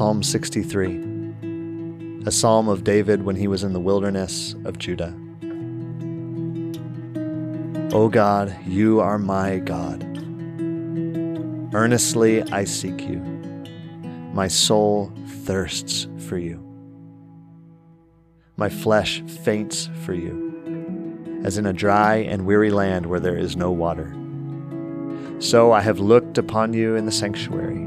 Psalm 63, a psalm of David when he was in the wilderness of Judah. O God, you are my God. Earnestly I seek you. My soul thirsts for you. My flesh faints for you, as in a dry and weary land where there is no water. So I have looked upon you in the sanctuary,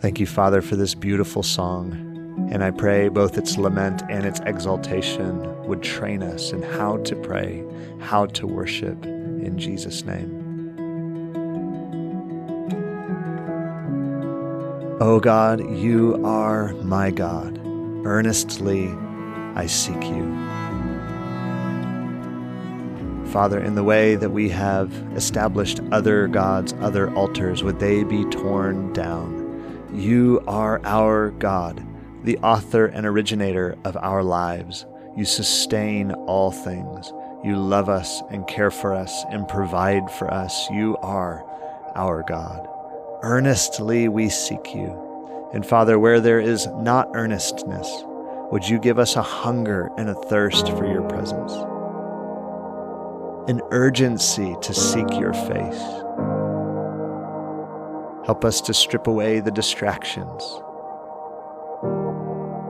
Thank you, Father, for this beautiful song. And I pray both its lament and its exaltation would train us in how to pray, how to worship in Jesus' name. O oh God, you are my God. Earnestly I seek you. Father, in the way that we have established other gods, other altars, would they be torn down? You are our God, the author and originator of our lives. You sustain all things. You love us and care for us and provide for us. You are our God. Earnestly we seek you. And Father, where there is not earnestness, would you give us a hunger and a thirst for your presence? An urgency to seek your face Help us to strip away the distractions,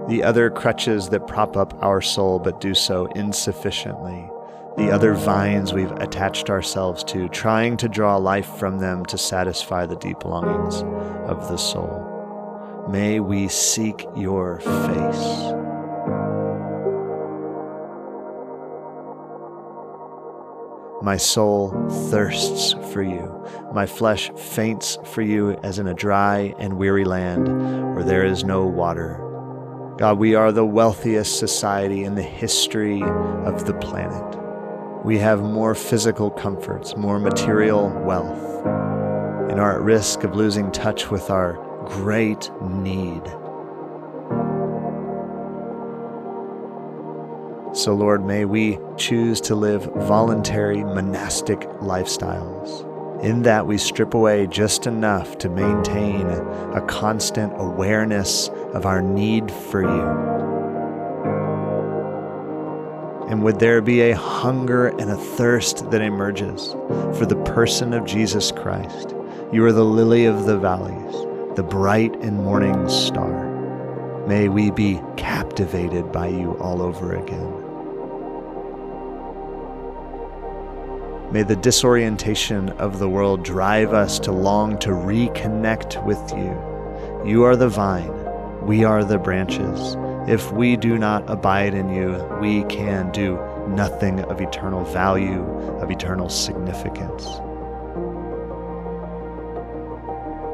the other crutches that prop up our soul but do so insufficiently, the other vines we've attached ourselves to, trying to draw life from them to satisfy the deep longings of the soul. May we seek your face. My soul thirsts for you. My flesh faints for you as in a dry and weary land where there is no water. God, we are the wealthiest society in the history of the planet. We have more physical comforts, more material wealth, and are at risk of losing touch with our great need So, Lord, may we choose to live voluntary monastic lifestyles. In that, we strip away just enough to maintain a constant awareness of our need for you. And would there be a hunger and a thirst that emerges for the person of Jesus Christ? You are the lily of the valleys, the bright and morning star. May we be captivated by you all over again. May the disorientation of the world drive us to long to reconnect with you. You are the vine, we are the branches. If we do not abide in you, we can do nothing of eternal value, of eternal significance.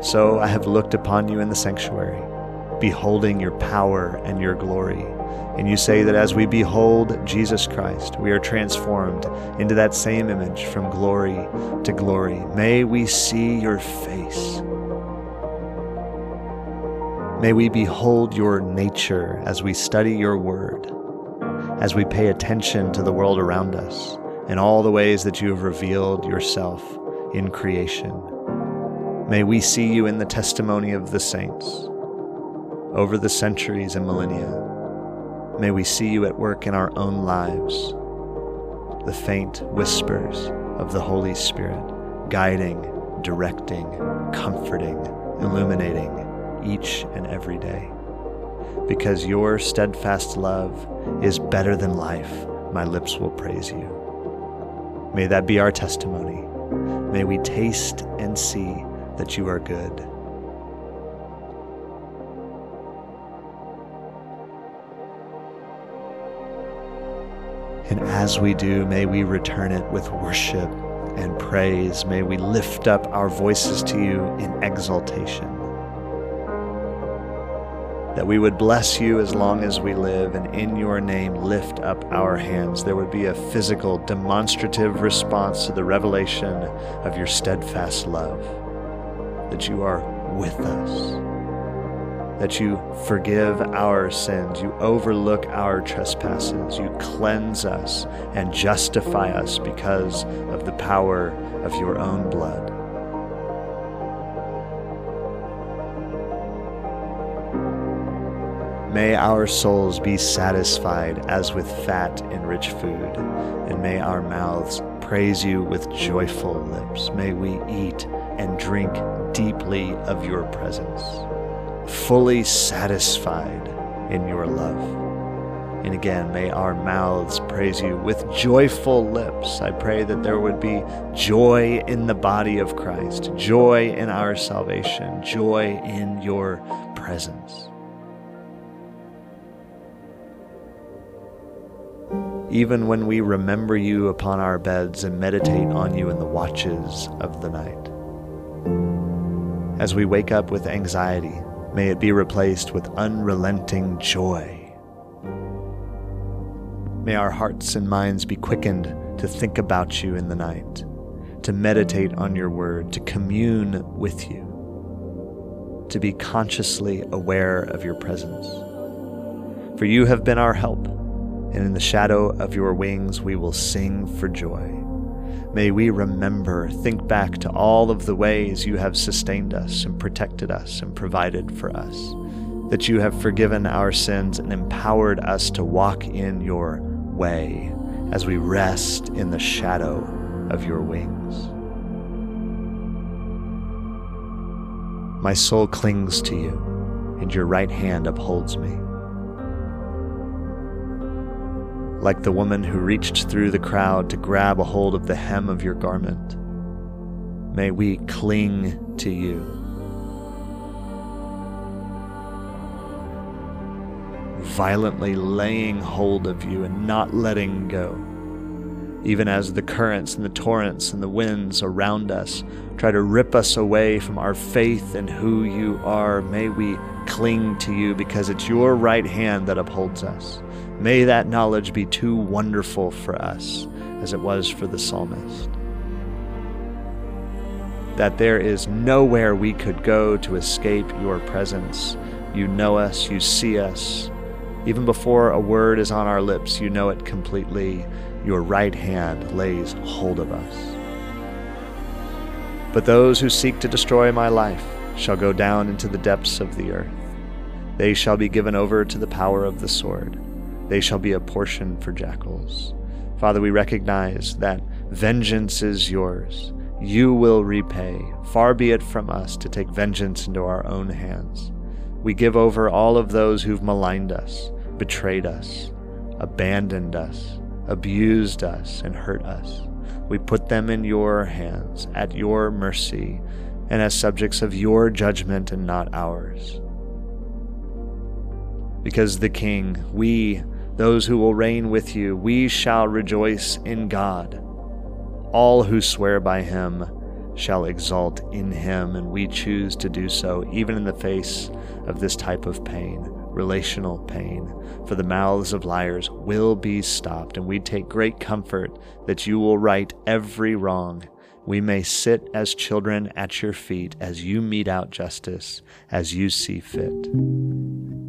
So I have looked upon you in the sanctuary, beholding your power and your glory. And you say that as we behold Jesus Christ, we are transformed into that same image from glory to glory. May we see your face. May we behold your nature as we study your word, as we pay attention to the world around us and all the ways that you have revealed yourself in creation. May we see you in the testimony of the saints over the centuries and millennia. May we see you at work in our own lives, the faint whispers of the Holy Spirit, guiding, directing, comforting, illuminating each and every day. Because your steadfast love is better than life, my lips will praise you. May that be our testimony. May we taste and see that you are good. And as we do, may we return it with worship and praise. May we lift up our voices to you in exaltation. That we would bless you as long as we live, and in your name lift up our hands. There would be a physical, demonstrative response to the revelation of your steadfast love. That you are with us that you forgive our sins, you overlook our trespasses, you cleanse us and justify us because of the power of your own blood. May our souls be satisfied as with fat and rich food, and may our mouths praise you with joyful lips. May we eat and drink deeply of your presence fully satisfied in your love. And again, may our mouths praise you with joyful lips. I pray that there would be joy in the body of Christ, joy in our salvation, joy in your presence. Even when we remember you upon our beds and meditate on you in the watches of the night. As we wake up with anxiety, May it be replaced with unrelenting joy. May our hearts and minds be quickened to think about you in the night, to meditate on your word, to commune with you, to be consciously aware of your presence. For you have been our help, and in the shadow of your wings we will sing for joy. May we remember, think back to all of the ways you have sustained us and protected us and provided for us, that you have forgiven our sins and empowered us to walk in your way as we rest in the shadow of your wings. My soul clings to you, and your right hand upholds me. Like the woman who reached through the crowd to grab a hold of the hem of your garment. May we cling to you. Violently laying hold of you and not letting go. Even as the currents and the torrents and the winds around us try to rip us away from our faith in who you are, may we cling to you because it's your right hand that upholds us. May that knowledge be too wonderful for us as it was for the psalmist. That there is nowhere we could go to escape your presence. You know us, you see us. Even before a word is on our lips, you know it completely. Your right hand lays hold of us. But those who seek to destroy my life shall go down into the depths of the earth. They shall be given over to the power of the sword they shall be a portion for jackals. Father, we recognize that vengeance is yours. You will repay. Far be it from us to take vengeance into our own hands. We give over all of those who've maligned us, betrayed us, abandoned us, abused us, and hurt us. We put them in your hands, at your mercy, and as subjects of your judgment and not ours. Because the King, we, those who will reign with you, we shall rejoice in God. All who swear by him shall exult in him, and we choose to do so even in the face of this type of pain, relational pain. For the mouths of liars will be stopped, and we take great comfort that you will right every wrong. We may sit as children at your feet as you mete out justice as you see fit.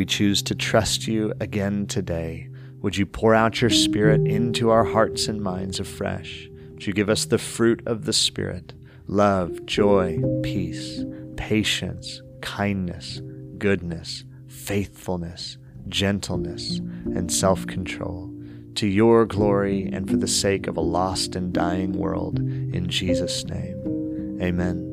We choose to trust you again today. Would you pour out your Spirit into our hearts and minds afresh? Would you give us the fruit of the Spirit love, joy, peace, patience, kindness, goodness, faithfulness, gentleness, and self control? To your glory and for the sake of a lost and dying world, in Jesus' name. Amen.